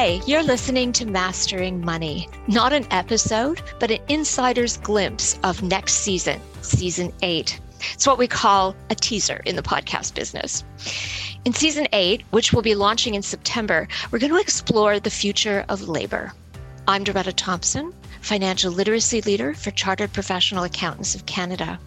You're listening to Mastering Money, not an episode, but an insider's glimpse of next season, season eight. It's what we call a teaser in the podcast business. In season eight, which will be launching in September, we're going to explore the future of labor. I'm Doretta Thompson, financial literacy leader for Chartered Professional Accountants of Canada.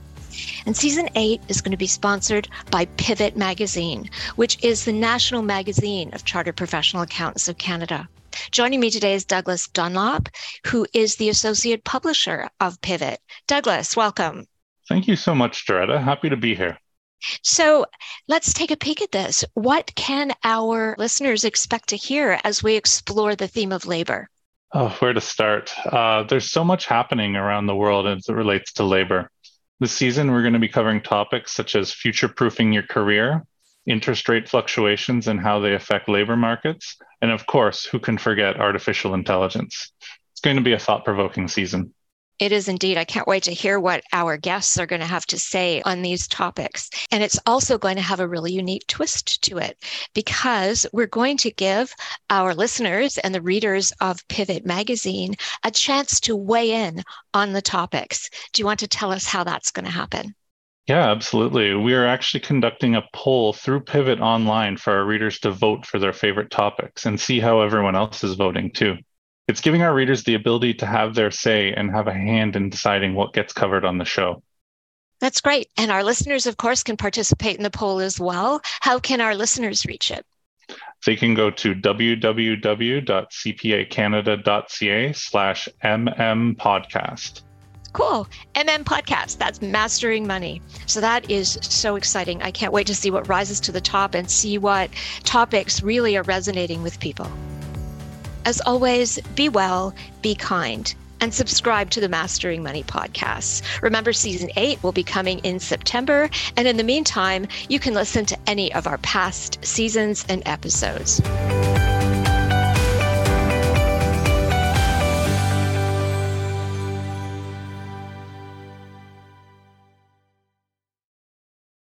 And season eight is going to be sponsored by Pivot Magazine, which is the national magazine of Chartered Professional Accountants of Canada. Joining me today is Douglas Dunlop, who is the associate publisher of Pivot. Douglas, welcome. Thank you so much, Doretta. Happy to be here. So let's take a peek at this. What can our listeners expect to hear as we explore the theme of labor? Oh, where to start? Uh, there's so much happening around the world as it relates to labor. This season, we're going to be covering topics such as future proofing your career, interest rate fluctuations and how they affect labor markets, and of course, who can forget artificial intelligence? It's going to be a thought provoking season. It is indeed. I can't wait to hear what our guests are going to have to say on these topics. And it's also going to have a really unique twist to it because we're going to give our listeners and the readers of Pivot Magazine a chance to weigh in on the topics. Do you want to tell us how that's going to happen? Yeah, absolutely. We are actually conducting a poll through Pivot online for our readers to vote for their favorite topics and see how everyone else is voting too. It's giving our readers the ability to have their say and have a hand in deciding what gets covered on the show. That's great. And our listeners, of course, can participate in the poll as well. How can our listeners reach it? They can go to www.cpacanada.ca slash mmpodcast. Cool. MM Podcast. That's Mastering Money. So that is so exciting. I can't wait to see what rises to the top and see what topics really are resonating with people. As always, be well, be kind, and subscribe to the Mastering Money podcast. Remember, season eight will be coming in September. And in the meantime, you can listen to any of our past seasons and episodes.